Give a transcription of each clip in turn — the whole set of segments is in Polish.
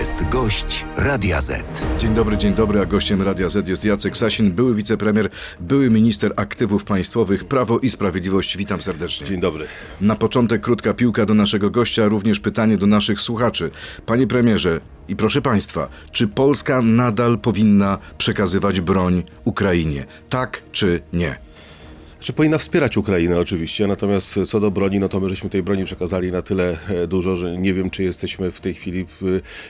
jest gość Radia Z. Dzień dobry, dzień dobry, a gościem Radia Z jest Jacek Sasin, były wicepremier, były minister aktywów państwowych, Prawo i Sprawiedliwość. Witam serdecznie. Dzień dobry. Na początek krótka piłka do naszego gościa, również pytanie do naszych słuchaczy. Panie premierze i proszę państwa, czy Polska nadal powinna przekazywać broń Ukrainie? Tak czy nie? Czy powinna wspierać Ukrainę oczywiście, natomiast co do broni, no to my żeśmy tej broni przekazali na tyle e, dużo, że nie wiem, czy jesteśmy w tej chwili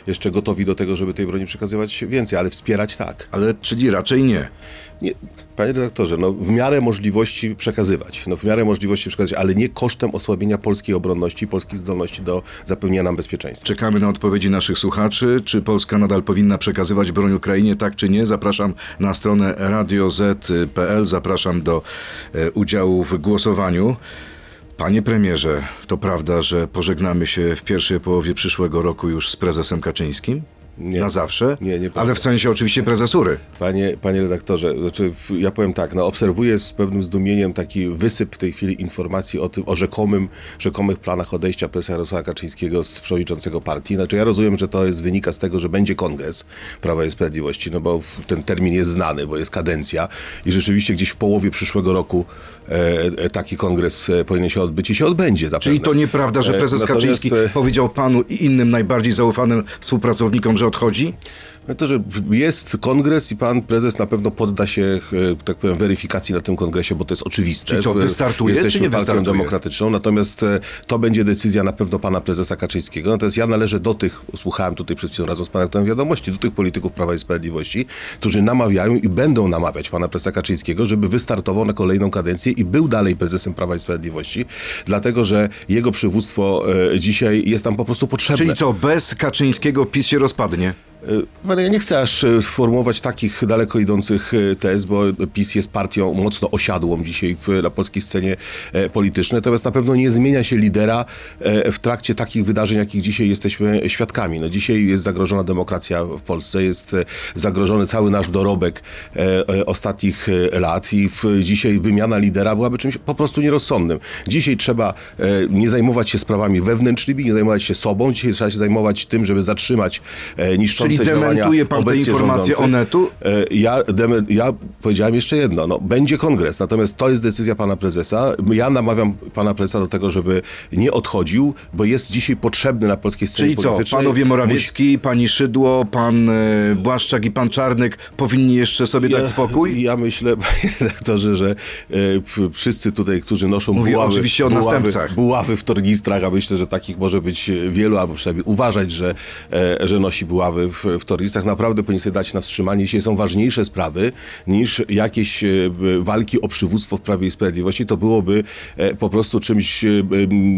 jeszcze gotowi do tego, żeby tej broni przekazywać więcej, ale wspierać tak. Ale czyli raczej nie. Nie, panie redaktorze, no w miarę możliwości przekazywać, no w miarę możliwości przekazywać, ale nie kosztem osłabienia polskiej obronności, polskich zdolności do zapewnienia nam bezpieczeństwa. Czekamy na odpowiedzi naszych słuchaczy. Czy Polska nadal powinna przekazywać broń Ukrainie, tak czy nie? Zapraszam na stronę radioz.pl. Zapraszam do e, udziału w głosowaniu. Panie premierze, to prawda, że pożegnamy się w pierwszej połowie przyszłego roku już z prezesem Kaczyńskim? Nie. Na zawsze? Nie, nie Ale w sensie oczywiście prezesury. Panie, panie redaktorze, znaczy ja powiem tak, no obserwuję z pewnym zdumieniem taki wysyp w tej chwili informacji o tym, o rzekomym, rzekomych planach odejścia prezesa Jarosława Kaczyńskiego z przewodniczącego partii. Znaczy ja rozumiem, że to jest wynika z tego, że będzie kongres Prawa i Sprawiedliwości, no bo ten termin jest znany, bo jest kadencja i rzeczywiście gdzieś w połowie przyszłego roku e, e, taki kongres e, powinien się odbyć i się odbędzie zapewne. Czyli to nieprawda, że E, prezes natomiast, Kaczyński e, powiedział panu i innym najbardziej zaufanym współpracownikom, że odchodzi? No to, że jest kongres i pan prezes na pewno podda się, e, tak powiem, weryfikacji na tym kongresie, bo to jest oczywiste. Czyli co, wystartuje, Jesteśmy czy nie partią wystartuje? demokratyczną, natomiast e, to będzie decyzja na pewno pana prezesa Kaczyńskiego. Natomiast ja należę do tych, słuchałem tutaj przed chwilą razem z panem aktorem wiadomości, do tych polityków Prawa i Sprawiedliwości, którzy namawiają i będą namawiać pana prezesa Kaczyńskiego, żeby wystartował na kolejną kadencję i był dalej prezesem Prawa i Sprawiedliwości, dlatego, że jego przywództwo e, dzisiaj jest tam po prostu potrzebne. Czyli co, bez Kaczyńskiego PiS się rozpadnie? Ale ja nie chcę aż e, formułować takich daleko idących e, tez, bo PiS jest partią mocno osiadłą dzisiaj w, na polskiej scenie e, politycznej, natomiast na pewno nie zmienia się lidera w trakcie takich wydarzeń, jakich dzisiaj jesteśmy świadkami. No dzisiaj jest zagrożona demokracja w Polsce, jest zagrożony cały nasz dorobek ostatnich lat i w, dzisiaj wymiana lidera byłaby czymś po prostu nierozsądnym. Dzisiaj trzeba nie zajmować się sprawami wewnętrznymi, nie zajmować się sobą, dzisiaj trzeba się zajmować tym, żeby zatrzymać niszczące Czyli dementuje pan te informacje rządzących. Onetu? E, Ja, ja powiedziałem jeszcze jedno, no, będzie kongres, natomiast to jest decyzja pana prezesa. Ja namawiam pana prezesa do tego, żeby nie odchodził, bo jest dzisiaj potrzebny na polskiej scenie Czyli co, panowie Morawiecki, pani Szydło, pan e, Błaszczak i pan Czarnek powinni jeszcze sobie dać spokój? Ja myślę, panie redaktorze, że e, wszyscy tutaj, którzy noszą Mówię buławy, oczywiście o następcach. buławy w tornistrach, a myślę, że takich może być wielu, albo przynajmniej uważać, że, że nosi buławy w, w tornistrach, naprawdę powinien sobie dać na wstrzymanie. Dzisiaj są ważniejsze sprawy niż jakieś e, walki o przywództwo w Prawie i Sprawiedliwości. To byłoby e, po prostu czymś e,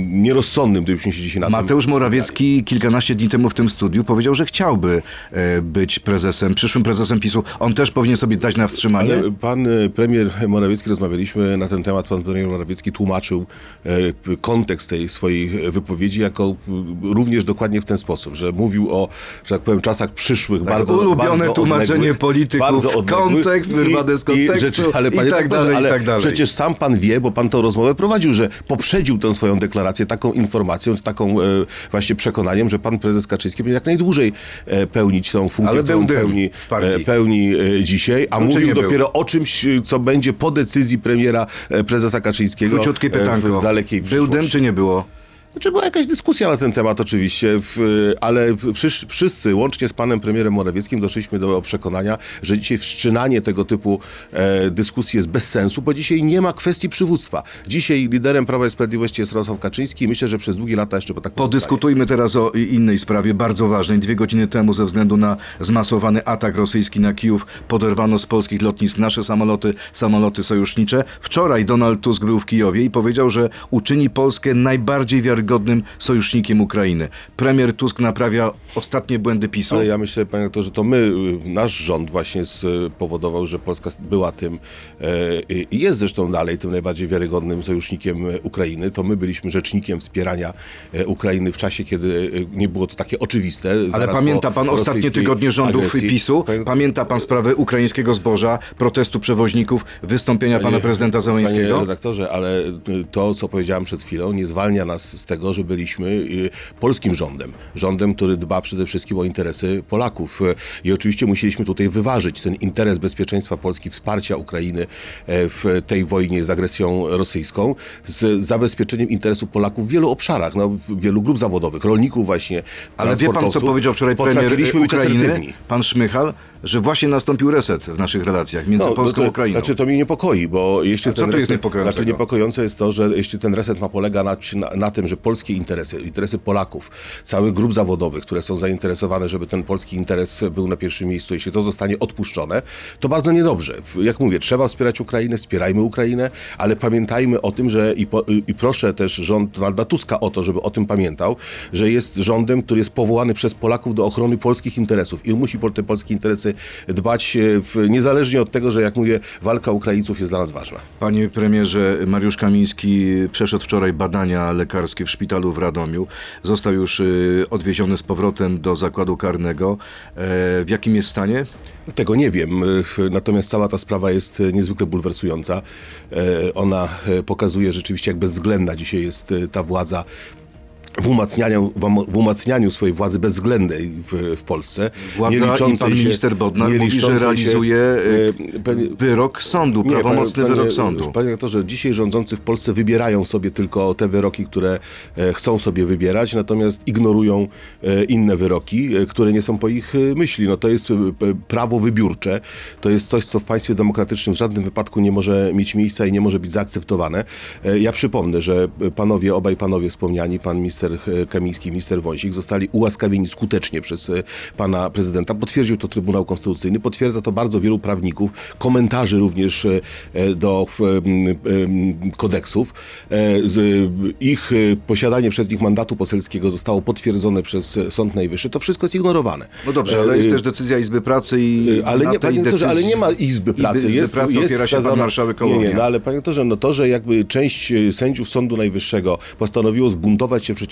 nierozsądnym, gdybyśmy się dzisiaj na Mateusz Morawiecki kilkanaście dni temu w tym studiu powiedział, że chciałby e, być prezesem, przyszłym prezesem PiSu. On też powinien sobie dać na wstrzymanie? Ale pan e, premier Morawiecki, rozmawialiśmy na ten temat, pan premier Morawiecki tłumaczył e, kontekst tej swojej e, wypowiedzi jako również dokładnie w ten sposób, że mówił o, że tak powiem, czasach przyszłych, bardzo ulubione bardzo tłumaczenie odległych, polityków, bardzo odległych. kontekst wyrwane z kontekstu ale, i panie tak doktorze, dalej, i ale tak dalej. Przecież sam pan wie, bo pan tą rozmowę prowadził, że poprzedził tę swoją deklarację taką informacją, taką e, właśnie przekonaniem, że pan prezes Kaczyński będzie jak najdłużej e, pełnić tą funkcję, Ale był którą dym pełni, e, pełni e, dzisiaj, a Był czy mówił nie był? dopiero o czymś, e, co będzie po decyzji premiera e, prezesa Kaczyńskiego Króciutkie e, pytanko. w dalekiej Był przyszłości. dym czy nie było? Znaczy była jakaś dyskusja na ten temat oczywiście, w, ale wszyscy, wszyscy, łącznie z panem premierem Morawieckim, doszliśmy do przekonania, że dzisiaj wszczynanie tego typu e, dyskusji jest bez sensu, bo dzisiaj nie ma kwestii przywództwa. Dzisiaj liderem Prawa i Sprawiedliwości jest Jarosław Kaczyński i myślę, że przez długie lata jeszcze tak pozostaje. Podyskutujmy teraz o innej sprawie, bardzo ważnej. Dwie godziny temu ze względu na zmasowany atak rosyjski na Kijów poderwano z polskich lotnisk nasze samoloty, samoloty sojusznicze. Wczoraj Donald Tusk był w Kijowie i powiedział, że uczyni Polskę najbardziej wiarygodnym sojusznikiem Ukrainy. Premier Tusk naprawia ostatnie błędy PiSu. Ale ja myślę, panie doktorze, że to my, nasz rząd właśnie spowodował, że Polska była tym e, i jest zresztą dalej tym najbardziej wiarygodnym sojusznikiem Ukrainy. To my byliśmy rzecznikiem wspierania e, Ukrainy w czasie, kiedy e, nie było to takie oczywiste. Ale pamięta pan ostatnie tygodnie rządów agresji. PiSu? Panie- Pamięta pan sprawę ukraińskiego zboża, protestu przewoźników, wystąpienia pana prezydenta Panie Zeleńskiego? redaktorze, ale to, co powiedziałem przed chwilą, nie zwalnia nas z tego, że byliśmy y, polskim rządem. Rządem, który dba przede wszystkim o interesy Polaków. Y, I oczywiście musieliśmy tutaj wyważyć ten interes bezpieczeństwa Polski, wsparcia Ukrainy e, w tej wojnie z agresją rosyjską, z zabezpieczeniem interesów Polaków w wielu obszarach, no, w wielu grup zawodowych, rolników właśnie, Ale wie pan, co powiedział wczoraj premier Ukrainy, pan Szmychal, że właśnie nastąpił reset w naszych relacjach między No, Polską no a to, Ukrainą. Znaczy to mnie niepokoi, bo jeśli A co ten jest reset, niepokojącego? Znaczy niepokojące jest to, że jeśli ten reset ma polega na, na, na tym, że polskie interesy, interesy Polaków, całych grup zawodowych, które są zainteresowane, żeby ten polski interes był na pierwszym miejscu, jeśli to zostanie odpuszczone, to bardzo niedobrze. Jak mówię, trzeba wspierać Ukrainę, wspierajmy Ukrainę, ale pamiętajmy o tym, że i, po, i proszę też rząd Donalda Tuska o to, żeby o tym pamiętał, że jest rządem, który jest powołany przez Polaków do ochrony polskich interesów i on musi po te polskie interesy dbać e, w, niezależnie od tego, że jak mówię, walka Ukraińców jest dla nas ważna. Panie premierze, Mariusz Kamiński przeszedł wczoraj badania lekarskie w szpitalu w Radomiu. Został już y, odwieziony z powrotem do zakładu karnego. E, w jakim jest stanie? Tego nie wiem, natomiast cała ta sprawa jest e, niezwykle bulwersująca. E, Ona pokazuje rzeczywiście, jak bezwzględna dzisiaj jest ta władza w umacnianiu, w um- umacnianiu swojej władzy bezwzględnej w, w Polsce. Władza nie i pan się- minister Bodnar mówi, że się, realizuje e, panie- wyrok sądu, Nie, prawomocny panie- wyrok sądu. Panie doktorze, dzisiaj rządzący w Polsce wybierają sobie tylko te wyroki, które e, chcą sobie wybierać, natomiast ignorują e, inne wyroki, e, które nie są po ich myśli. No to jest prawo wybiórcze. To jest coś, co w państwie demokratycznym w żadnym wypadku nie może mieć miejsca i nie może być zaakceptowane. Ja przypomnę, że panowie, obaj panowie wspomniani, pan minister e, Kamiński i minister Wąsik, zostali ułaskawieni skutecznie przez e, pana prezydenta. Potwierdził to Trybunał Konstytucyjny, potwierdza to bardzo wielu prawników, komentarzy również do kodeksów. Ich posiadanie przez nich mandatu poselskiego zostało potwierdzone przez Sąd Najwyższy. To wszystko jest ignorowane. No dobrze, ale E, jest też decyzja Izby Pracy i ale nie, panie doktorze, ale decyzji- nie ma Izby Pracy. Izby jest, Pracy jest opiera się pan wskazana- marszałek Nie, nie, no ale panie doktorze, no to, że jakby część sędziów Sądu Najwyższego postanowiło zbuntować się przeciwko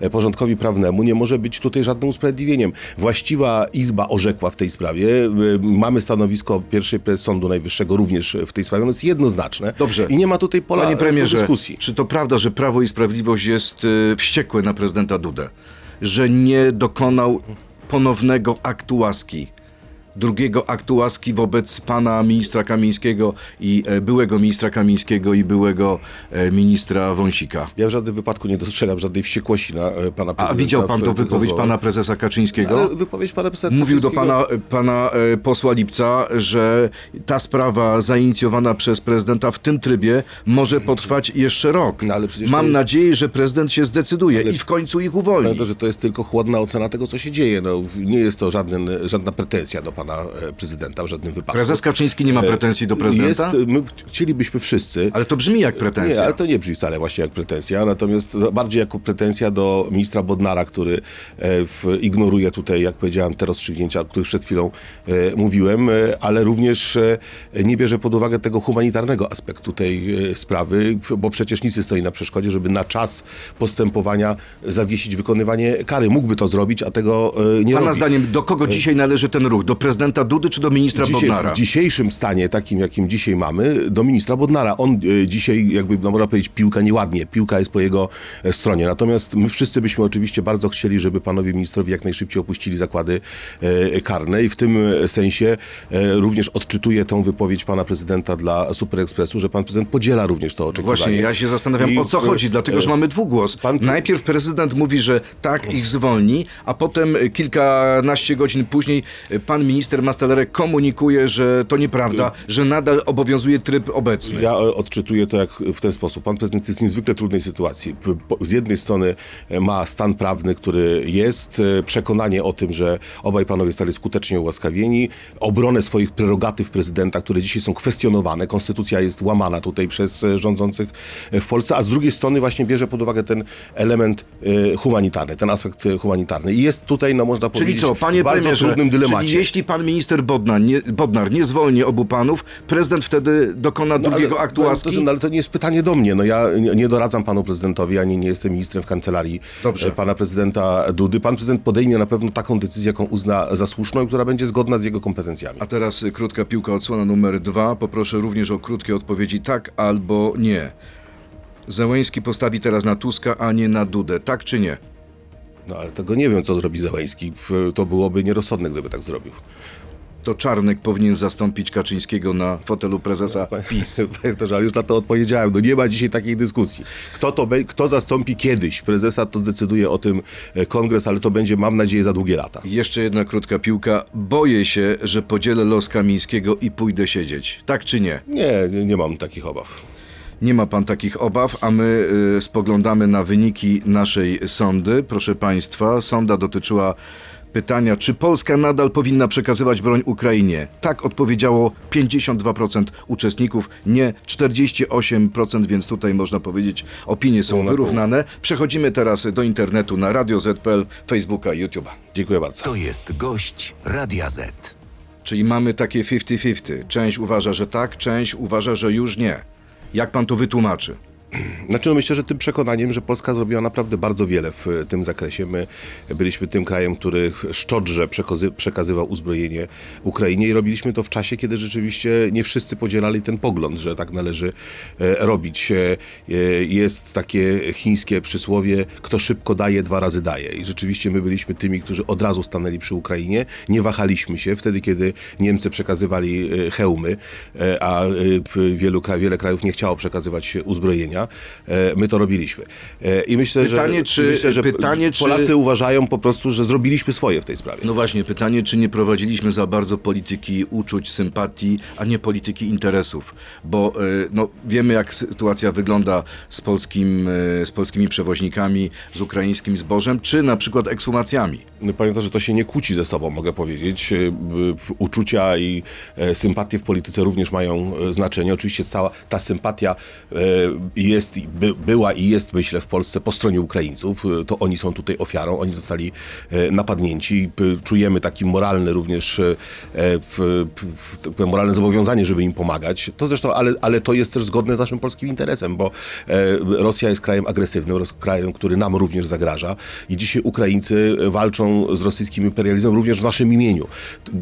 e, e, porządkowi prawnemu, nie może być tutaj żadnym usprawiedliwieniem. Właściwa Izba orzekła w tej sprawie. E, Mamy stanowisko pierwszej prezes Sądu Najwyższego również w tej sprawie. Ono jest jednoznaczne. Dobrze. I nie ma tutaj pola Panie premierze, dyskusji. czy to prawda, że Prawo i Sprawiedliwość jest y, wściekłe na prezydenta Dudę? Że nie dokonał ponownego aktu łaski? Drugiego aktu łaski wobec pana ministra Kamińskiego i e, byłego ministra Kamińskiego i byłego e, ministra Wąsika. Ja w żadnym wypadku nie dostrzegam żadnej wściekłości na e, pana prezydenta. A widział pan tych wypowiedź pana prezesa Kaczyńskiego? Ale wypowiedź pana prezydenta Mówił do pana, pana posła Lipca, że ta sprawa zainicjowana przez prezydenta w tym trybie może potrwać jeszcze rok. No, ale to Mam jest- nadzieję, że prezydent się zdecyduje i w końcu ich uwolni. Pamiętam, że to jest tylko chłodna ocena tego, co się dzieje. No, nie jest to żaden, żadna pretensja do pana e, prezydenta w żadnym wypadku. Prezes Kaczyński nie ma pretensji do prezydenta? Jest, my chcielibyśmy wszyscy. Ale to brzmi jak Nie, pretensja. ale to nie brzmi wcale właśnie jak pretensja, natomiast to bardziej jako pretensja do ministra Bodnara, który e, w, ignoruje tutaj, jak powiedziałem, te rozstrzygnięcia, o których przed chwilą e, mówiłem, e, ale również e, nie bierze pod uwagę tego humanitarnego aspektu tej e, sprawy, bo przecież nic nie stoi na przeszkodzie, żeby na czas postępowania zawiesić wykonywanie kary. Mógłby to zrobić, a tego e, nie Pana robi. zdaniem, do kogo dzisiaj należy ten ruch? Do prezydenta Dudy czy do ministra Dzisiaj, Bodnara? w dzisiejszym stanie, takim jakim dzisiaj mamy, do ministra Bodnara. On e, dzisiaj, jakby no, można powiedzieć, piłka nieładnie, piłka jest po jego e, stronie. Natomiast my wszyscy byśmy oczywiście bardzo chcieli, żeby panowie ministrowie jak najszybciej opuścili zakłady e, karne i w tym sensie również odczytuję tą wypowiedź pana prezydenta dla Super Expressu, że pan prezydent podziela również to oczekiwanie. Właśnie, ja się zastanawiam, I o co w- chodzi, dlatego że mamy dwugłos. pan- Najpierw prezydent mówi, że tak, ich zwolni, a potem kilkanaście godzin później pan minister Mastalerek komunikuje, że to nieprawda, że nadal obowiązuje tryb obecny. Ja odczytuję to jak w ten sposób. Pan prezydent jest w niezwykle trudnej sytuacji. Z jednej strony e, ma stan prawny, który jest, e, przekonanie o tym, że obaj panowie zostali skutecznie ułaskawieni, obronę swoich prerogatyw prezydenta, które dzisiaj są kwestionowane. Konstytucja jest łamana tutaj przez e, rządzących w Polsce, a z drugiej strony właśnie bierze pod uwagę ten element humanitarny, ten aspekt humanitarny. I jest tutaj, no można Czyli powiedzieć, co, panie bardzo premierze, trudnym dylemacie. czyli jeśli pan minister Bodnar nie, Bodnar nie zwolni obu panów, prezydent wtedy dokona drugiego ale, aktu łaski? doktorze, No, ale to nie jest pytanie do mnie. No ja nie, doradzam panu prezydentowi, ani nie jestem ministrem w kancelarii Dobrze. e, pana prezydenta Dudy. Pan prezydent podejmie na pewno taką decyzję, jaką uzna za słuszną i która będzie zgodna z jego kompetencjami. A teraz krótka piłka, odsłona numer dwa. Poproszę również o krótkie odpowiedzi tak albo nie. Zełęński postawi teraz na Tuska, a nie na Dudę. Tak czy nie? No ale tego nie wiem, co zrobi Zełęński. W- To byłoby nierozsądne, gdyby tak zrobił. To Czarnek powinien zastąpić Kaczyńskiego na fotelu prezesa PiS. Panie doktorze, ale już na to odpowiedziałem. No nie ma dzisiaj takiej dyskusji. Kto, to be, kto zastąpi kiedyś prezesa, to zdecyduje o tym e, kongres, ale to będzie, mam nadzieję, za długie lata. Jeszcze jedna krótka piłka. Boję się, że podzielę los Kamińskiego i pójdę siedzieć. Tak czy nie? Nie, nie, nie mam takich obaw. Nie ma pan takich obaw, a my y, spoglądamy na wyniki naszej sądy. Proszę państwa, sonda dotyczyła pytania, czy Polska nadal powinna przekazywać broń Ukrainie. Tak odpowiedziało 52% uczestników, nie 48%, więc tutaj można powiedzieć, opinie są wyrównane. Przechodzimy teraz do internetu na Radio ZPL, Facebooka i YouTube'a. Dziękuję bardzo. To jest gość Radia Z. Czyli mamy takie 50-50. Część uważa, że tak, część uważa, że już nie. Jak pan to wytłumaczy? Znaczy, no myślę, że tym przekonaniem, że Polska zrobiła naprawdę bardzo wiele w e, tym zakresie. My byliśmy tym krajem, który szczodrze przekazy- przekazywał uzbrojenie Ukrainie i robiliśmy to w czasie, kiedy rzeczywiście nie wszyscy podzielali ten pogląd, że tak należy e, robić. E, Jest takie chińskie przysłowie, kto szybko daje, dwa razy daje. I rzeczywiście my byliśmy tymi, którzy od razu stanęli przy Ukrainie, nie wahaliśmy się wtedy, kiedy Niemcy przekazywali hełmy, a wielu wiele krajów nie chciało przekazywać uzbrojenia. E, My to robiliśmy. E, I myślę, Pytanie, że, czy- myślę, że pytanie, czy- Polacy uważają po prostu, że zrobiliśmy swoje w tej sprawie. No właśnie, pytanie, czy nie prowadziliśmy za bardzo polityki uczuć, sympatii, a nie polityki interesów? Bo y, no, wiemy, jak sytuacja wygląda z, polskim, z polskimi przewoźnikami, z ukraińskim zbożem, czy na przykład ekshumacjami. Pamiętam, że to się nie kłóci ze sobą, mogę powiedzieć. E, Uczucia i e, sympatie w polityce również mają e, znaczenie. Oczywiście cała ta sympatia e, jest, by, była i jest, myślę, w Polsce po stronie Ukraińców. E, To oni są tutaj ofiarą, oni zostali e, napadnięci. Czujemy taki moralny również e, w, w, moralne zobowiązanie, żeby im pomagać. To zresztą, ale, ale to jest też zgodne z naszym polskim interesem, bo e, Rosja jest krajem agresywnym, krajem, który nam również zagraża i dzisiaj Ukraińcy walczą z rosyjskim imperializmem również w naszym imieniu.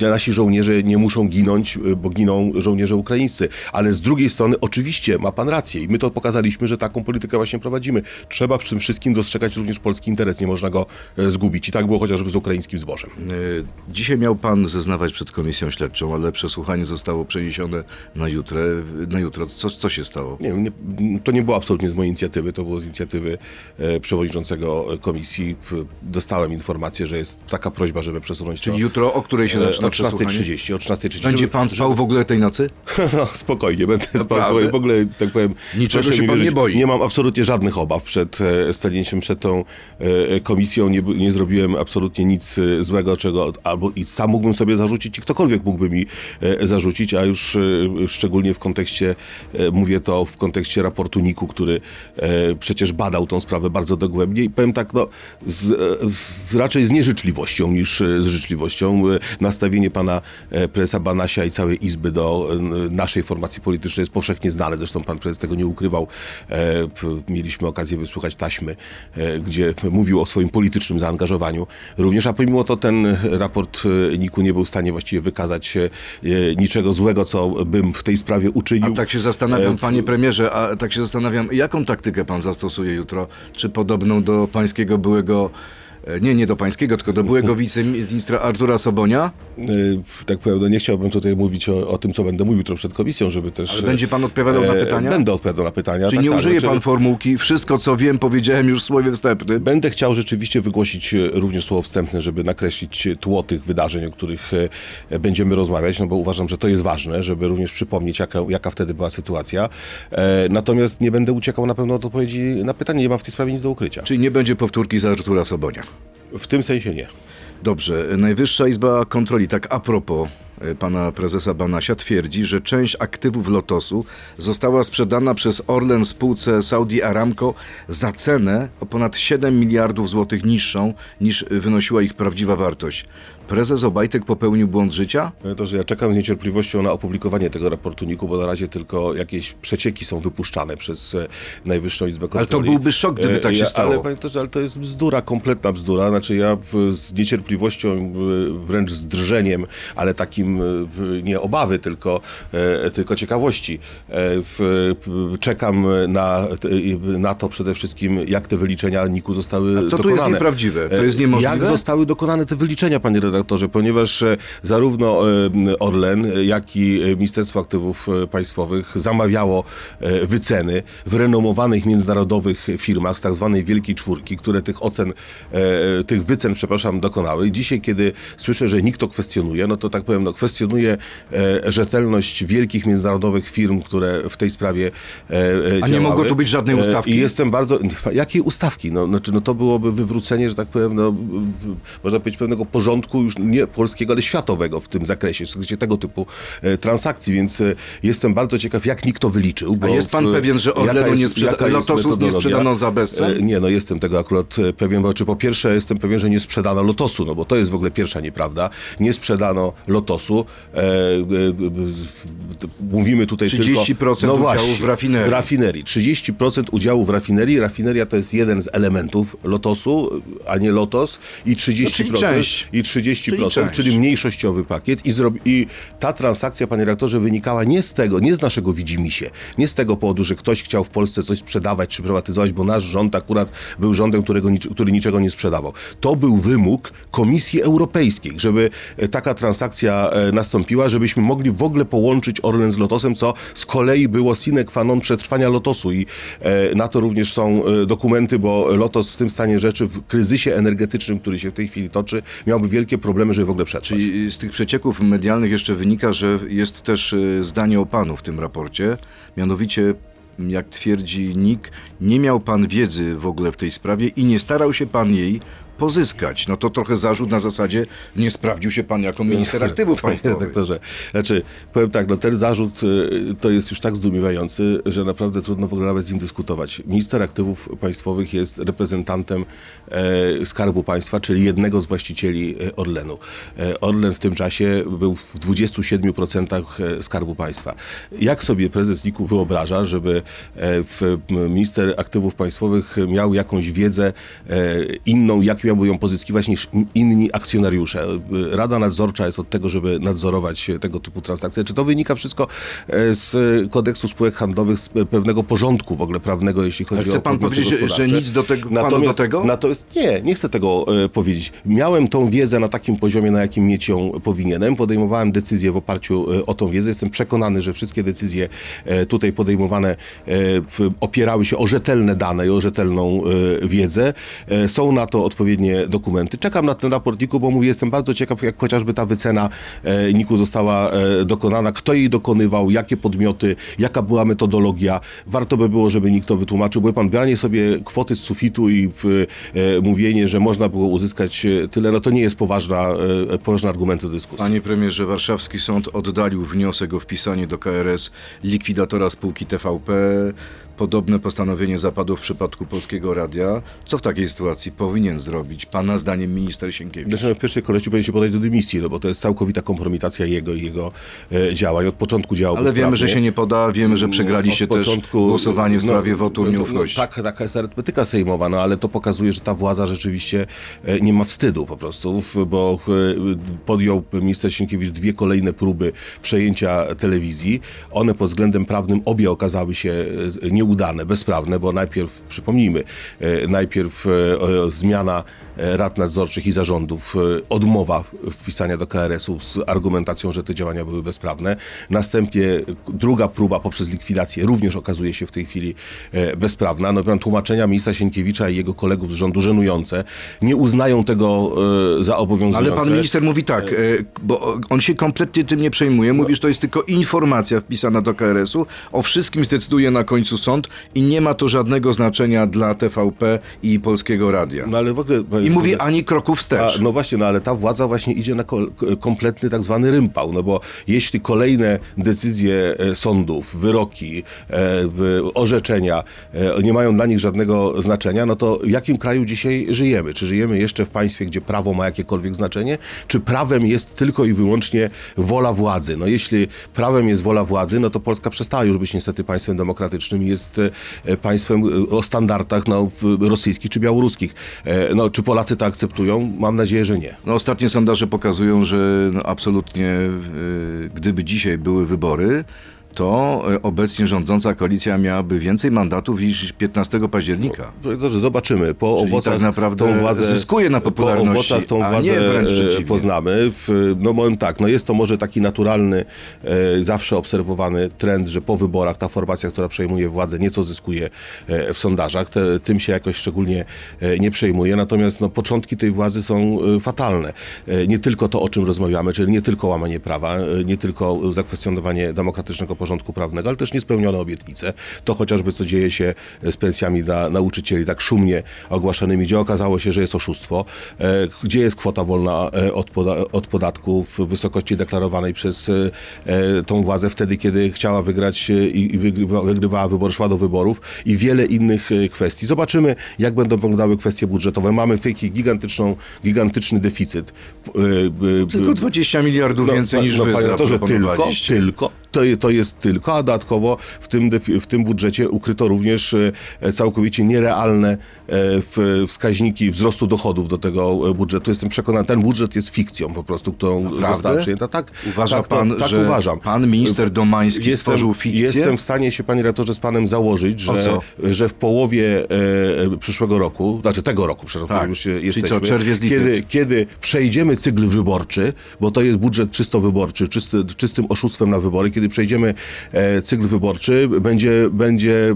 Nasi żołnierze nie muszą ginąć, e, bo giną żołnierze ukraińscy, ale z drugiej strony oczywiście ma pan rację i my to pokazaliśmy, że taką politykę właśnie prowadzimy. Trzeba przy tym wszystkim dostrzegać również polski interes, nie można go e, zgubić i tak było chociażby z ukraińskim zbożem. Y, Dzisiaj miał pan zeznawać przed komisją śledczą, ale przesłuchanie zostało przeniesione na jutro. Na jutro. Co, co się stało? Nie, nie, to nie było absolutnie z mojej inicjatywy, to było z inicjatywy e, przewodniczącego komisji. W- Dostałem informację, że jest taka prośba, żeby przesunąć Czyli to jutro, o której się e, zaczyna o przesłuchanie? 13.30. O 13.30. Będzie pan spał w ogóle tej nocy? No, spokojnie, będę spał. W ogóle, tak powiem, Niczego się mi wierzyć, nie boi? Nie mam absolutnie żadnych obaw przed e, stanięciem przed tą e, komisją. Nie, nie zrobiłem absolutnie nic e, złego, czego albo i sam mógłbym sobie zarzucić i ktokolwiek mógłby mi e, zarzucić, a już e, szczególnie w kontekście, e, mówię to w kontekście raportu NIK-u, który e, przecież badał tą sprawę bardzo dogłębnie i powiem tak, no, z, e, raczej z nieżyczliwością niż e, z życzliwością. E, Nastawienie pana e, prezesa Banasia i całej Izby do e, naszej formacji politycznej jest powszechnie znane. Zresztą pan prezes tego nie ukrywał. E, Mieliśmy okazję wysłuchać taśmy, e, gdzie mówił o swoim politycznym zaangażowaniu. Również, a pomimo to ten raport e, NIK-u nie był w stanie właściwie wykazać niczego złego, co bym w tej sprawie uczynił. A tak się zastanawiam, panie premierze, a tak się zastanawiam, jaką taktykę pan zastosuje jutro? Czy podobną do pańskiego byłego, nie, nie do pańskiego, tylko do byłego wiceministra Artura Sobonia? Y, tak powiem, no nie chciałbym tutaj mówić o, o tym, co będę mówił jutro przed komisją, żeby też... Ale będzie pan odpowiadał na e, pytania? Będę odpowiadał na pytania. Czy tak, nie tak, użyje znaczy, pan formułki, wszystko co wiem powiedziałem już w słowie wstępnym? Będę chciał rzeczywiście wygłosić e, również słowo wstępne, żeby nakreślić e, tło tych wydarzeń, o których e, będziemy rozmawiać, no bo uważam, że to jest ważne, żeby również przypomnieć, jaka, jaka wtedy była sytuacja. E, Natomiast nie będę uciekał na pewno od odpowiedzi na pytanie, nie mam w tej sprawie nic do ukrycia. Czyli nie będzie powtórki za Artura Sobonia? W tym sensie nie. Dobrze, Najwyższa Izba Kontroli, tak a propos pana prezesa Banasia, twierdzi, że część aktywów Lotosu została sprzedana przez Orlen spółce Saudi Aramco za cenę o ponad 7 miliardów złotych niższą niż wynosiła ich prawdziwa wartość. Prezes Obajtek popełnił błąd życia? To, że ja czekam z niecierpliwością na opublikowanie tego raportu NIK-u, bo na razie tylko jakieś przecieki są wypuszczane przez e, Najwyższą Izbę Kontroli. Ale to byłby szok, gdyby E, tak się ja, stało. Ale, panie doktorze, ale to jest bzdura, kompletna bzdura. Znaczy ja z niecierpliwością, e, wręcz z drżeniem, ale takim takim nie obawy, tylko, e, tylko ciekawości. E, czekam na, na to przede wszystkim, jak te wyliczenia NIK-u zostały co tu dokonane. jest nieprawdziwe? To jest E, niemożliwe? Jak zostały dokonane te wyliczenia, panie redaktorze, ponieważ zarówno Orlen, jak i Ministerstwo Aktywów Państwowych zamawiało wyceny w renomowanych międzynarodowych firmach z tak zwanej Wielkiej Czwórki, które tych ocen, tych wycen, przepraszam, dokonały. I dzisiaj, kiedy słyszę, że nikt to kwestionuje, no to tak powiem, no, kwestionuje e, rzetelność wielkich międzynarodowych firm, które w tej sprawie e, e, A nie działały. mogło tu być żadnej E, ustawki? I jestem bardzo... Jakiej ustawki? No, znaczy, no to byłoby wywrócenie, że tak powiem, no, można powiedzieć, pewnego porządku już nie polskiego, ale światowego w tym zakresie, w zakresie tego typu transakcji, więc jestem bardzo ciekaw, jak nikt to wyliczył. Bo jest pan w- pewien, że Orlenu nie sprzeda- Lotosu nie sprzedano za bezcen? Nie, no jestem tego akurat pewien, bo czy po pierwsze jestem pewien, że nie sprzedano Lotosu, no bo to jest w ogóle pierwsza nieprawda. Nie sprzedano Lotosu. E, e, e, mówimy tutaj 30% tylko... No udziału właśnie, w rafinerii. W rafinerii. 30% udziału w rafinerii. Rafineria to jest jeden z elementów Lotosu, a nie Lotos. I 30%, No, czyli część. i 30%, Czyli czyli, część. mniejszościowy pakiet. I, zrobi, I ta transakcja, panie redaktorze, wynikała nie z tego, nie z naszego widzimisię, nie z tego powodu, że ktoś chciał w Polsce coś sprzedawać czy prywatyzować, bo nasz rząd akurat był rządem, którego, który niczego nie sprzedawał. To był wymóg Komisji Europejskiej, żeby e, taka transakcja e, nastąpiła, żebyśmy mogli w ogóle połączyć Orlen z Lotosem, co z kolei było sine qua non przetrwania Lotosu i e, na to również są e, dokumenty, bo Lotos w tym stanie rzeczy, w kryzysie energetycznym, który się w tej chwili toczy, miałby wielkie problemy, żeby w ogóle przetrwać. I z tych przecieków medialnych jeszcze wynika, że jest też e, zdanie o panu w tym raporcie. Mianowicie, jak twierdzi NIK, nie miał pan wiedzy w ogóle w tej sprawie i nie starał się pan jej pozyskać. No to trochę zarzut na zasadzie, nie sprawdził się pan jako minister aktywów państwowych. redaktorze, znaczy, powiem tak, no ten zarzut y, to jest już tak zdumiewający, że naprawdę trudno w ogóle nawet z nim dyskutować. Minister aktywów państwowych jest reprezentantem e, Skarbu Państwa, czyli jednego z właścicieli e, Orlenu. E, Orlen w tym czasie był w 27% Skarbu Państwa. Jak sobie prezes NIK-u wyobraża, żeby e, w, minister aktywów państwowych miał jakąś wiedzę e, inną, jak miałby ją pozyskiwać niż inni akcjonariusze? Rada nadzorcza jest od tego, żeby nadzorować tego typu transakcje. Czy to wynika wszystko e, z kodeksu spółek handlowych, z pewnego porządku w ogóle prawnego, jeśli chodzi chce o pan podmioty powiedzieć, że- nic do tego- panu do Natomiast- tego? Natomiast nie, nie chcę tego e, powiedzieć. Miałem tą wiedzę na takim poziomie, na jakim mieć ją powinienem. Podejmowałem decyzje w oparciu e, o tą wiedzę. Jestem przekonany, że wszystkie decyzje e, tutaj podejmowane e, w, opierały się o rzetelne dane i o rzetelną e, wiedzę. E, są na to odpowiednie dokumenty. Czekam na ten raport NIK-u, bo mówię, jestem bardzo ciekaw, jak chociażby ta wycena e, NIK-u została e, dokonana, kto jej dokonywał, jakie podmioty, jaka była metodologia. Warto by było, żeby nikt to wytłumaczył, bo pan branie sobie kwoty z sufitu i w, e, mówienie, że można było uzyskać e, tyle, no to nie jest poważna, e, poważny argument do dyskusji. Panie premierze, warszawski sąd oddalił wniosek o wpisanie do KRS likwidatora spółki TVP. Podobne postanowienie zapadło w przypadku Polskiego Radia. Co w takiej sytuacji powinien zrobić, pana zdaniem, minister Sienkiewicz? Znaczy, no, w pierwszej kolejności powinien się podać do dymisji, no bo to jest całkowita kompromitacja jego i jego e, działań. Od początku działał Ale wiemy, że się nie poda, wiemy, że przegraliście Od też początku- głosowanie w no, sprawie wotum no, nieufności. No, tak, taka jest arytmetyka sejmowa, no ale to pokazuje, że ta władza rzeczywiście e, nie ma wstydu po prostu, bo e, podjął minister Sienkiewicz dwie kolejne próby przejęcia telewizji. One pod względem prawnym obie okazały się e, nieudane, bezprawne, bo najpierw, przypomnijmy, e, najpierw e, zmiana e, rad nadzorczych i zarządów, odmowa wpisania do KRS-u z argumentacją, że te działania były bezprawne. Następnie druga próba poprzez likwidację również okazuje się w tej chwili bezprawna. No, tłumaczenia ministra Sienkiewicza i jego kolegów z rządu żenujące. Nie uznają tego za obowiązujące. Ale pan minister mówi tak, bo on się kompletnie tym nie przejmuje. Mówi, że to jest tylko informacja wpisana do KRS-u. O wszystkim zdecyduje na końcu sąd i nie ma to żadnego znaczenia dla TVP i Polskiego Radia. No ale w ogóle... I mówi ani kroku A, wstecz. no właśnie, no ale ta władza właśnie idzie na ko- kompletny tak zwany rympał, no bo jeśli kolejne decyzje e, sądów, wyroki, e, orzeczenia e, nie mają dla nich żadnego znaczenia, no to w jakim kraju dzisiaj żyjemy? Czy żyjemy jeszcze w państwie, gdzie prawo ma jakiekolwiek znaczenie? Czy prawem jest tylko i wyłącznie wola władzy? No jeśli prawem jest wola władzy, no to Polska przestała już być niestety państwem demokratycznym i jest e, państwem e, o standardach no, rosyjskich czy białoruskich. E, No czy Polacy to akceptują? Mam nadzieję, że nie. No, ostatnie sondaże pokazują, że no, absolutnie gdyby dzisiaj były wybory, to y, obecnie rządząca koalicja miałaby więcej mandatów niż 15 października. Dobrze, zobaczymy. Po Czyli owocach tak naprawdę tą władzę, zyskuje na popularności, Po owocach tą władzę nie wręcz e, przeciwnie. poznamy. W, no powiem tak, no jest to może taki naturalny, e, zawsze obserwowany trend, że po wyborach ta formacja, która przejmuje władzę, nieco zyskuje e, w sondażach. Te, tym się jakoś szczególnie e, nie przejmuje. Natomiast no, początki tej władzy są e, fatalne. E, nie tylko to, o czym rozmawiamy, czyli nie tylko łamanie prawa, e, nie tylko zakwestionowanie demokratycznego porządku prawnego, ale też niespełnione obietnice. To chociażby, co dzieje się z pensjami dla nauczycieli, tak szumnie ogłaszanymi, gdzie okazało się, że jest oszustwo, e, gdzie jest kwota wolna e, od, poda od podatku w wysokości deklarowanej przez e, tą władzę wtedy, kiedy chciała wygrać i, i wygrywa, wygrywała wybory, szła do wyborów i wiele innych kwestii. Zobaczymy, jak będą wyglądały kwestie budżetowe. Mamy w tej chwili gigantyczną, gigantyczny deficyt. Tylko 20 miliardów więcej niż wy panie redaktorze, tylko, tylko, to, to jest tylko, a dodatkowo w tym, w tym budżecie ukryto również e, całkowicie nierealne e, wskaźniki wzrostu dochodów do tego e, budżetu. Jestem przekonany, ten budżet jest fikcją po prostu, którą Naprawdę? została przyjęta. Tak, Uważa tak, pan, tak że uważam. pan minister Domański stworzył fikcję? Jestem w stanie się, panie redaktorze, z panem założyć, że, że w połowie e, przyszłego roku, znaczy tego roku, przepraszam, Tak. już jesteśmy, co, czerwiec, kiedy, kiedy przejdziemy cykl wyborczy, bo to jest budżet czysto wyborczy, czysty, czystym oszustwem na wybory, kiedy przejdziemy e, cykl wyborczy, będzie, będzie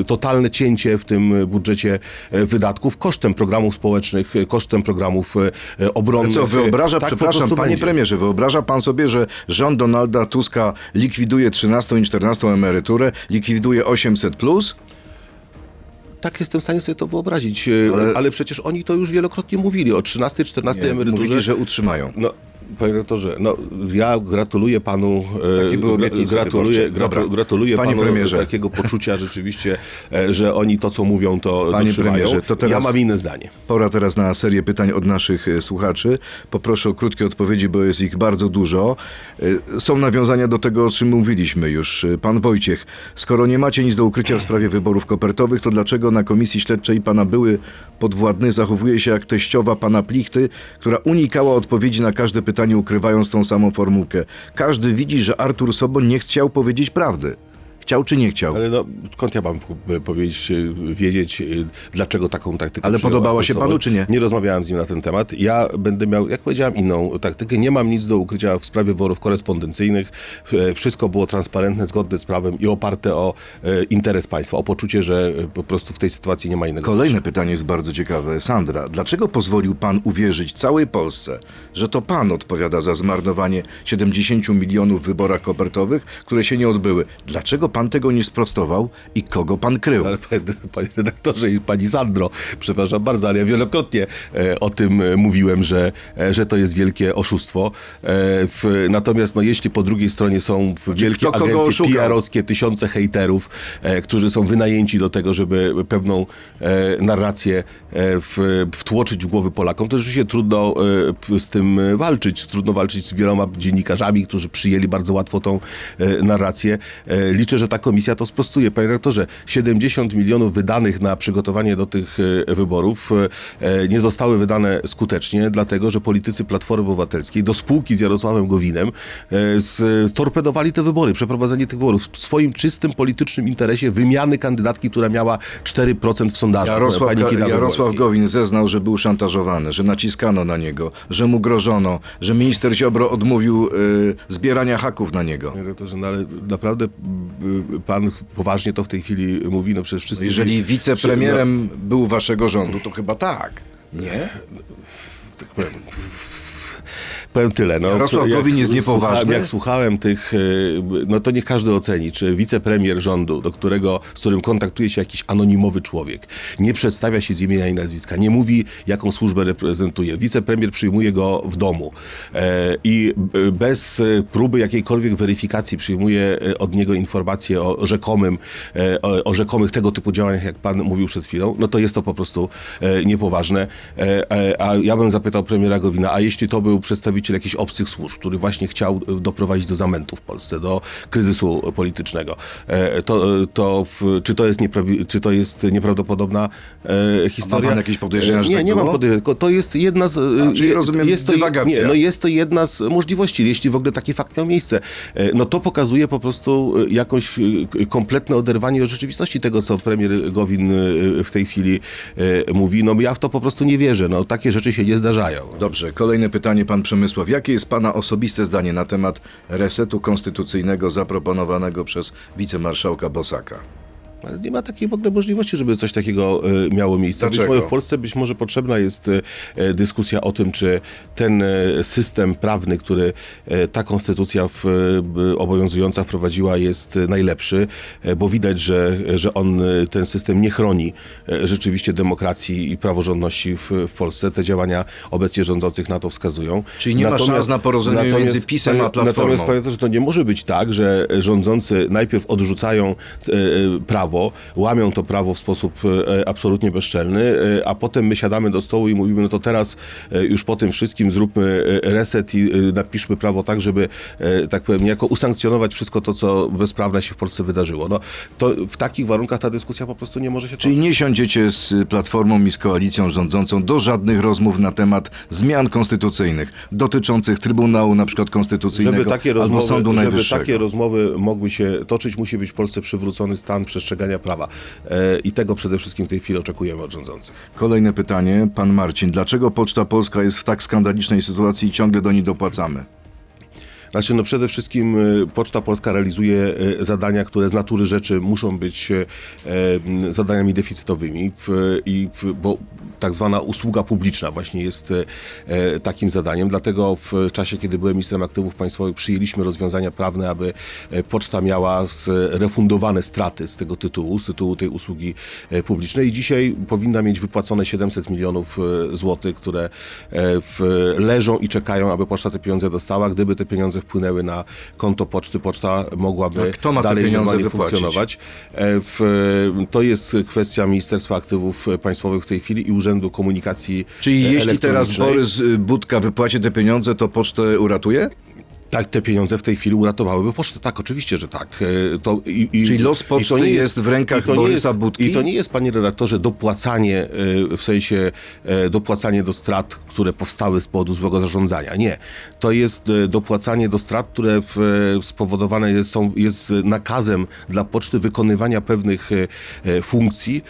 e, totalne cięcie w tym budżecie e, wydatków kosztem programów społecznych, kosztem programów obronnych. Co, wyobraża, Tak przepraszam, panie będzie. premierze, wyobraża pan sobie, że rząd Donalda Tuska likwiduje 13 i 14 emeryturę, likwiduje 800 plus? Tak jestem w stanie sobie to wyobrazić, Ale- ale, przecież oni to już wielokrotnie mówili o 13, 14 emeryturze. Mówili, że utrzymają. No, panie rektorze, no ja gratuluję panu. e, gratuluję, gratu, gratuluję Panie panu premierze. takiego poczucia rzeczywiście, e, że oni to, co mówią, to Panie dotrzymają. premierze, to teraz- Ja mam inne zdanie. Pora teraz na serię pytań od naszych e, słuchaczy. Poproszę o krótkie odpowiedzi, bo jest ich bardzo dużo. Są nawiązania do tego, o czym mówiliśmy już. Pan Wojciech, skoro nie macie nic do ukrycia w sprawie wyborów kopertowych, to dlaczego na komisji śledczej pana były podwładny zachowuje się jak teściowa pana Plichty, która unikała odpowiedzi na każde pytanie, ukrywając tą samą formułkę? Każdy widzi, że Artur Soboń nie chciał powiedzieć prawdy. Chciał czy nie chciał? Ale no, skąd ja mam powiedzieć, e, wiedzieć, e, dlaczego taką taktykę Ale podobała się panu, czy nie? Nie rozmawiałem z nim na ten temat. Ja będę miał, jak powiedziałem, inną taktykę. Nie mam nic do ukrycia w sprawie wyborów korespondencyjnych. E, Wszystko było transparentne, zgodne z prawem i oparte o interes państwa, o poczucie, że po prostu w tej sytuacji nie ma innego Kolejne pytanie jest bardzo ciekawe. Sandra, dlaczego pozwolił pan uwierzyć całej Polsce, że to pan odpowiada za zmarnowanie 70 milionów w wyborach kopertowych, które się nie odbyły? Dlaczego pan tego nie sprostował i kogo pan krył? Ale panie, redaktorze i pani Sandro, przepraszam bardzo, ale ja wielokrotnie e, o tym e, mówiłem, że, e, że to jest wielkie oszustwo. Natomiast no, jeśli po drugiej stronie są w wielkie kto agencje? PR-owskie, tysiące hejterów, którzy są wynajęci do tego, żeby pewną narrację w, wtłoczyć w głowy Polakom, to rzeczywiście trudno z tym walczyć. Trudno walczyć z wieloma dziennikarzami, którzy przyjęli bardzo łatwo tą narrację. Liczę, że ta komisja to sprostuje. Panie redaktorze, 70 milionów wydanych na przygotowanie do tych e, wyborów e, nie zostały wydane skutecznie, dlatego że politycy Platformy Obywatelskiej do spółki z Jarosławem Gowinem e, z- torpedowali te wybory, przeprowadzenie tych wyborów w swoim czystym politycznym interesie wymiany kandydatki, która miała 4% w sondażach. Jarosław. Jarosław Gowin zeznał, że był szantażowany, że naciskano na niego, że mu grożono, że minister Ziobro odmówił y, zbierania haków na niego. Panie redaktorze, no ale naprawdę pan poważnie to w tej chwili mówi, no przecież wszyscy... Jeżeli byli- wicepremierem był waszego rządu, to chyba tak. Nie? Powiem tyle. No, Jarosław Gowin jest niepoważny? Słuchałem, jak słuchałem tych, y, no to niech każdy oceni, czy wicepremier rządu, do którego, z którym kontaktuje się jakiś anonimowy człowiek, nie przedstawia się z imienia i nazwiska, nie mówi, jaką służbę reprezentuje. Wicepremier przyjmuje go w domu e, i y, bez y, próby jakiejkolwiek weryfikacji przyjmuje od niego informacje o rzekomym, e, o, o rzekomych tego typu działaniach, jak pan mówił przed chwilą, no to jest to po prostu e, niepoważne. E, a ja bym zapytał premiera Gowina, a jeśli to był przedstawiciel przedstawiciel jakichś obcych służb, który właśnie chciał e, doprowadzić do zamętu w Polsce, do kryzysu politycznego. E, To, to w, czy, to jest nieprawi- czy to jest nieprawdopodobna e, historia? pan jakieś podejrzenia, że Nie, tak nie mam było? podejrzeń, tylko to jest jedna z... e, czyli rozumiem jest to, dywagacja. Nie, no jest to jedna z możliwości, jeśli w ogóle taki fakt miał miejsce. E, No to pokazuje po prostu e, jakąś e, kompletne oderwanie od rzeczywistości tego, co premier Gowin e, w tej chwili e, mówi. No ja w to po prostu nie wierzę. No takie rzeczy się nie zdarzają. Dobrze, kolejne pytanie, pan Przemysław. Jakie jest pana osobiste zdanie na temat resetu konstytucyjnego zaproponowanego przez wicemarszałka Bosaka? Ale Nie ma takiej w ogóle możliwości, żeby coś takiego e, miało miejsce. Być może w Polsce być może potrzebna jest e, e, dyskusja o tym, czy ten system prawny, który ta konstytucja w, obowiązująca wprowadziła jest najlepszy, bo widać, że, że on, ten system nie chroni rzeczywiście demokracji i praworządności w, w Polsce. Te działania obecnie rządzących na to wskazują. Czyli nie ma szans na porozumienie między PiS-em a Platformą. Natomiast pamiętajcie, że to nie może być tak, że rządzący najpierw odrzucają e, prawo, łamią to prawo w sposób e, absolutnie bezczelny, e, a potem my siadamy do stołu i mówimy, no to teraz e, już po tym wszystkim zróbmy reset i napiszmy prawo tak, żeby, tak powiem, niejako usankcjonować wszystko to, co bezprawne się w Polsce wydarzyło. No, to w takich warunkach ta dyskusja po prostu nie może się Czyli nie siądziecie z Platformą i z koalicją rządzącą do żadnych rozmów na temat zmian konstytucyjnych dotyczących Trybunału na przykład Konstytucyjnego Żeby takie, albo rozmowy, Sądu żeby Najwyższego. takie rozmowy mogły się toczyć, musi być w Polsce przywrócony stan przestrzegania prawa. E, I tego przede wszystkim w tej chwili oczekujemy od rządzących. Kolejne pytanie, pan Marcin. Dlaczego Poczta Polska jest w tak skandalicznej sytuacji i ciągle do niej dopłacamy? Znaczy, no przede wszystkim e, Poczta Polska realizuje e, zadania, które z natury rzeczy muszą być e, zadaniami deficytowymi i bo tak zwana usługa publiczna właśnie jest takim zadaniem. Dlatego w czasie, kiedy byłem ministrem aktywów państwowych, przyjęliśmy rozwiązania prawne, aby Poczta miała refundowane straty z tego tytułu, z tytułu tej usługi publicznej i dzisiaj powinna mieć wypłacone 700 milionów złotych, które leżą i czekają, aby Poczta te pieniądze dostała. Gdyby te pieniądze wpłynęły na konto poczty, Poczta mogłaby A kto ma dalej pieniądze normalnie funkcjonować. E, W, to jest kwestia Ministerstwa Aktywów Państwowych w tej chwili i Urzędu Komunikacji Czyli e, jeśli teraz. Borys Budka wypłaci te pieniądze, to pocztę uratuje? Tak, te pieniądze w tej chwili uratowałyby pocztę. Tak, oczywiście, że tak. E, To, i, i, Czyli los poczty nie jest w rękach Borysa jest, Budki? I to nie jest, panie redaktorze, dopłacanie e, w sensie e, dopłacanie do strat, które powstały z powodu złego zarządzania. Nie. To jest dopłacanie do strat, które w, spowodowane jest, są, jest nakazem dla poczty wykonywania pewnych funkcji,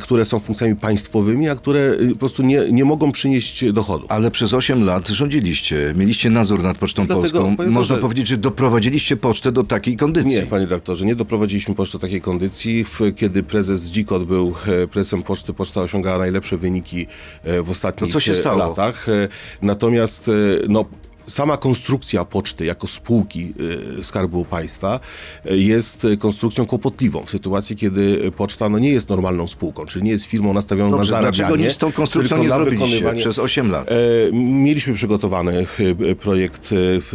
które są funkcjami państwowymi, a które po prostu nie, nie mogą przynieść dochodu. Ale przez 8 lat rządziliście, mieliście nadzór nad Pocztą Dlatego, Polską. Panie Można powiedzieć, że doprowadziliście pocztę do takiej kondycji. Nie, panie doktorze, nie doprowadziliśmy poczty do takiej kondycji. Kiedy prezes Dzikot był e, prezesem poczty, poczta osiągała najlepsze wyniki e, w ostatnich No co się e, stało? latach. Natomiast no, sama konstrukcja poczty jako spółki e, Skarbu Państwa e, jest konstrukcją kłopotliwą w sytuacji, kiedy poczta no, nie jest normalną spółką, czyli nie jest firmą nastawioną Dobrze, na zarabianie. dlaczego nic z tą konstrukcją nie zrobiliście przez 8 lat? E, Mieliśmy przygotowany e, projekt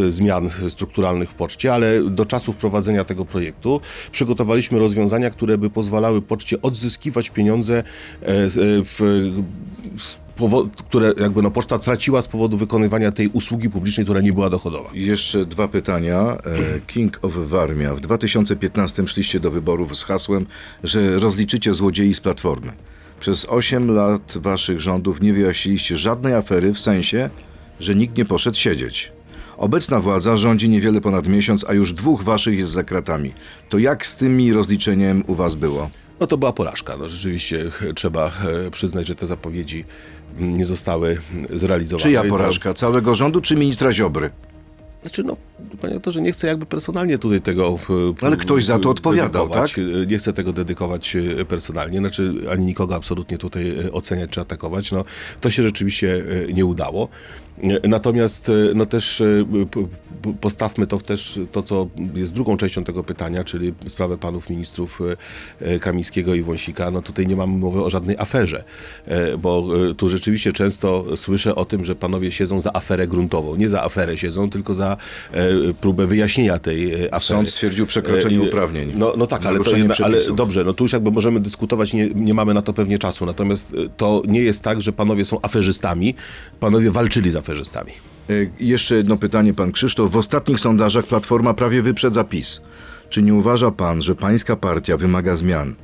e, zmian strukturalnych w poczcie, ale do czasu wprowadzenia tego projektu przygotowaliśmy rozwiązania, które by pozwalały poczcie odzyskiwać pieniądze, w, powo- które jakby no, poczta traciła z powodu wykonywania tej usługi publicznej, która nie była dochodowa. Jeszcze dwa pytania. E, King of Warmia. W 2015 szliście do wyborów z hasłem, że rozliczycie złodziei z Platformy. Przez 8 lat waszych rządów nie wyjaśniliście żadnej afery w sensie, że nikt nie poszedł siedzieć. Obecna władza rządzi niewiele ponad miesiąc, a już dwóch waszych jest za kratami. To jak z tymi rozliczeniem u was było? No to była porażka. No, rzeczywiście trzeba e, przyznać, że te zapowiedzi nie zostały zrealizowane. Czyja porażka? Całego rządu czy ministra Ziobry? Znaczy, no, panie doktorze, nie chcę jakby personalnie tutaj tego... e, Ale ktoś za to odpowiadał, tak? E, Nie chcę tego dedykować e, personalnie, znaczy ani nikogo absolutnie tutaj oceniać czy atakować. No, to się rzeczywiście nie udało. Natomiast e, no też e, postawmy to też to, co jest drugą częścią tego pytania, czyli sprawę panów ministrów e, Kamińskiego i Wąsika. No tutaj nie mamy mowy o żadnej aferze, bo tu rzeczywiście często słyszę o tym, że panowie siedzą za aferę gruntową. Nie za aferę siedzą, tylko za próbę wyjaśnienia tej afery. Sąd stwierdził przekroczenie uprawnień. No, no tak, ale, to, ale dobrze, no tu już jakby możemy dyskutować, nie, nie mamy na to pewnie czasu. Natomiast to nie jest tak, że panowie są aferzystami. Panowie walczyli z aferzystami. Jeszcze jedno pytanie, pan Krzysztof. W ostatnich sondażach Platforma prawie wyprzedza PiS. Czy nie uważa pan, że pańska partia wymaga zmian?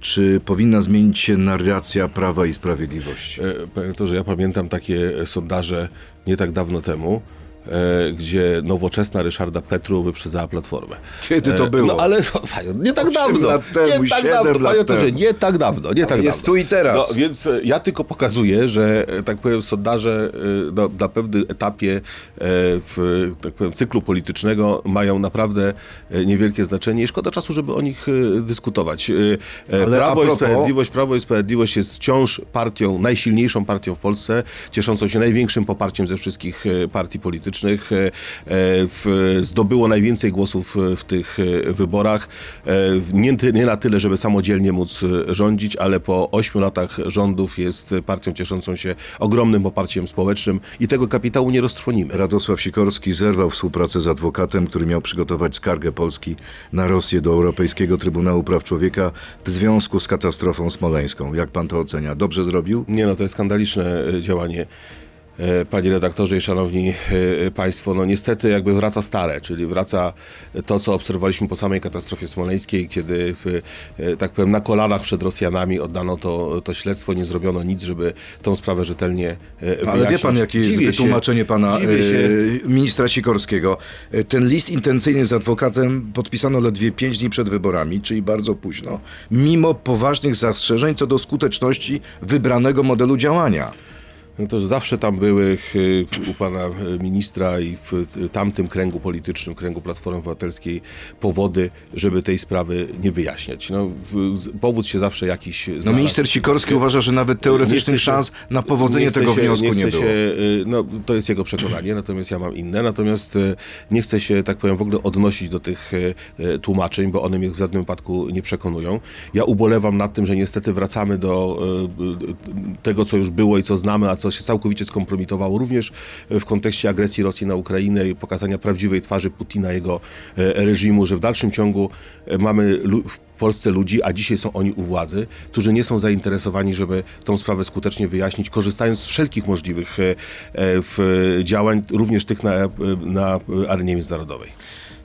Czy powinna zmienić się narracja Prawa i Sprawiedliwości? E, Panie to, że ja pamiętam takie sondaże nie tak dawno temu, e, gdzie nowoczesna Ryszarda Petru wyprzedzała Platformę. Kiedy to E, było? No ale nie tak dawno. lat temu, nie tak dawno, panie to, że temu. nie tak dawno, nie tak jest dawno. tu i teraz. No, więc e, ja tylko pokazuję, że e, tak powiem sondaże e, no, na pewnym etapie e, w tak powiem, cyklu politycznego mają naprawdę e, niewielkie znaczenie i szkoda czasu, żeby o nich e, dyskutować. E, e, Ale Prawo i propos- Sprawiedliwość Prawo i Sprawiedliwość jest wciąż partią, najsilniejszą partią w Polsce, cieszącą się największym poparciem ze wszystkich e, partii politycznych. E, e, w, zdobyło najwięcej głosów e, w tych wyborach. Nie, nie na tyle, żeby samodzielnie móc rządzić, ale po ośmiu latach rządów jest partią cieszącą się ogromnym poparciem społecznym i tego kapitału nie roztrwonimy. Radosław Sikorski zerwał współpracę z adwokatem, który miał przygotować skargę Polski na Rosję do Europejskiego Trybunału Praw Człowieka w związku z katastrofą smoleńską. Jak pan to ocenia? Dobrze zrobił? Nie no, to jest skandaliczne działanie. E, Panie redaktorze i szanowni e, państwo, no niestety jakby wraca stare, czyli wraca to, co obserwowaliśmy po samej katastrofie smoleńskiej, kiedy e, tak powiem na kolanach przed Rosjanami oddano to, to śledztwo, nie zrobiono nic, żeby tą sprawę rzetelnie e, Ale wie wyjaśnić. pan, jakie jest wytłumaczenie pana ministra Sikorskiego? Ten list intencyjny z adwokatem podpisano ledwie pięć dni przed wyborami, czyli bardzo późno, mimo poważnych zastrzeżeń co do skuteczności wybranego modelu działania. No to zawsze tam były y, u pana y, ministra i w y, tamtym kręgu politycznym, kręgu Platformy Obywatelskiej powody, żeby tej sprawy nie wyjaśniać. No, powód się zawsze jakiś No znalazł. minister Sikorski uważa, że nawet Nie teoretycznych się- szans na powodzenie nie tego się, wniosku nie, chcę było. Się, no, to jest jego przekonanie, natomiast ja mam inne. Natomiast nie chcę się, tak powiem, w ogóle odnosić do tych tłumaczeń, bo one mnie w żadnym wypadku nie przekonują. Ja ubolewam nad tym, że niestety wracamy do tego, co już było i co znamy, a co się całkowicie skompromitowało, również w kontekście agresji Rosji na Ukrainę i pokazania prawdziwej twarzy Putina, jego e, reżimu, że w dalszym ciągu e, mamy w Polsce ludzi, a dzisiaj są oni u władzy, którzy nie są zainteresowani, żeby tą sprawę skutecznie wyjaśnić, korzystając z wszelkich możliwych e, e, działań, również tych na, e, na arenie międzynarodowej.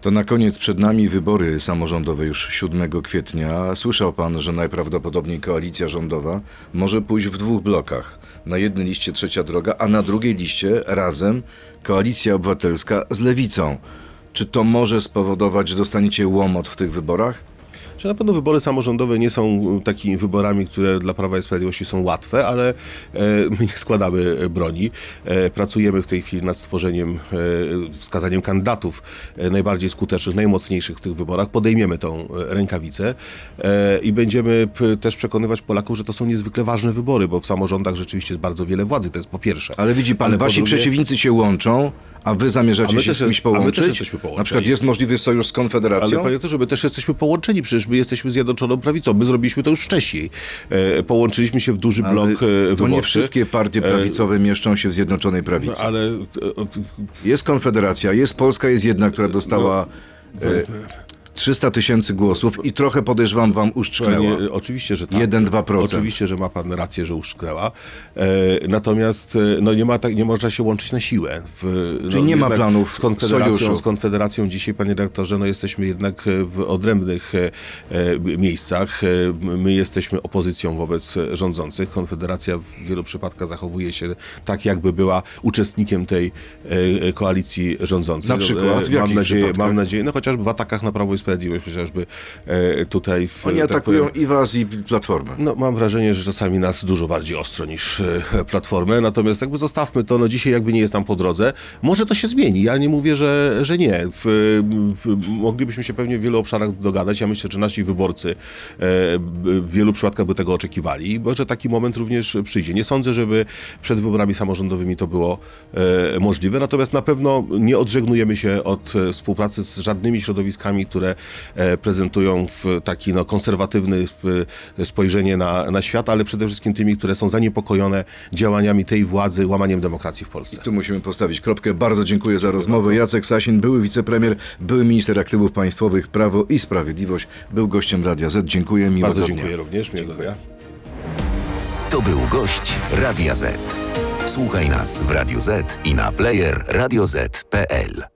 To na koniec przed nami wybory samorządowe już 7 kwietnia. Słyszał pan, że najprawdopodobniej koalicja rządowa może pójść w dwóch blokach. Na jednej liście trzecia droga, a na drugiej liście razem koalicja obywatelska z lewicą. Czy to może spowodować, że dostaniecie łomot w tych wyborach? Że na pewno wybory samorządowe nie są takimi wyborami, które dla Prawa i Sprawiedliwości są łatwe, ale e, my nie składamy broni. E, pracujemy w tej chwili nad stworzeniem, e, wskazaniem kandydatów e, najbardziej skutecznych, najmocniejszych w tych wyborach. Podejmiemy tą e, rękawicę e, i będziemy też przekonywać Polaków, że to są niezwykle ważne wybory, bo w samorządach rzeczywiście jest bardzo wiele władzy, to jest po pierwsze. Ale widzi pan, Ale wasi drugie- przeciwnicy się łączą, a wy zamierzacie A my się też- z kimś a my też połączyć? jesteśmy połączeni. Na przykład jest możliwy sojusz z Konfederacją? Ale panie to, żeby też jesteśmy połączeni, przecież my jesteśmy Zjednoczoną Prawicą. My zrobiliśmy to już wcześniej. E, połączyliśmy się w duży Ale blok e, to wyborczy. nie wszystkie partie prawicowe mieszczą się w Zjednoczonej Prawicy. Ale e, Jest Konfederacja, jest Polska, jest jedna, która dostała e, 300 tysięcy głosów i trochę podejrzewam wam uszczknęła. Panie, oczywiście, że tak. 1-2%. Oczywiście, że ma pan rację, że uszczknęła. E, natomiast e, no, nie, ma tak, nie można się łączyć na siłę. W, Czyli no, nie ma planów z konfederacją, sojuszu. z konfederacją dzisiaj, panie redaktorze, no, jesteśmy jednak w odrębnych e, e, miejscach. E, My jesteśmy opozycją wobec rządzących. Konfederacja w wielu przypadkach zachowuje się tak, jakby była uczestnikiem tej e, koalicji rządzącej. Na przykład? W E, mam nadzieję, przypadkach? mam nadzieję, no chociażby w atakach na Prawo i Sprawiedliwość, chociażby e, tutaj w Oni tak atakują powiem, i was, i Platformę. no, mam wrażenie, że czasami nas dużo bardziej ostro niż e, Platformę, natomiast jakby zostawmy to, no dzisiaj jakby nie jest nam po drodze. Może to się zmieni, ja nie mówię, że, że nie. W, w, moglibyśmy się pewnie w wielu obszarach dogadać, ja myślę, że nasi wyborcy e, w wielu przypadkach by tego oczekiwali, bo że taki moment również przyjdzie. Nie sądzę, żeby przed wyborami samorządowymi to było możliwe, natomiast na pewno nie odżegnujemy się od współpracy z żadnymi środowiskami, które prezentują w taki no, konserwatywny e, spojrzenie na, na świat, ale przede wszystkim tymi, które są zaniepokojone działaniami tej władzy, łamaniem demokracji w Polsce. Tu musimy postawić kropkę. Bardzo dziękuję za rozmowę. Jacek Sasin, były wicepremier, były minister aktywów państwowych, Prawo i Sprawiedliwość, był gościem Radia Z. Dziękuję, miłego Bardzo dnia. dziękuję również. Miłego dnia. To był gość Radia Z. Słuchaj nas w Radio Z i na player radioz.pl.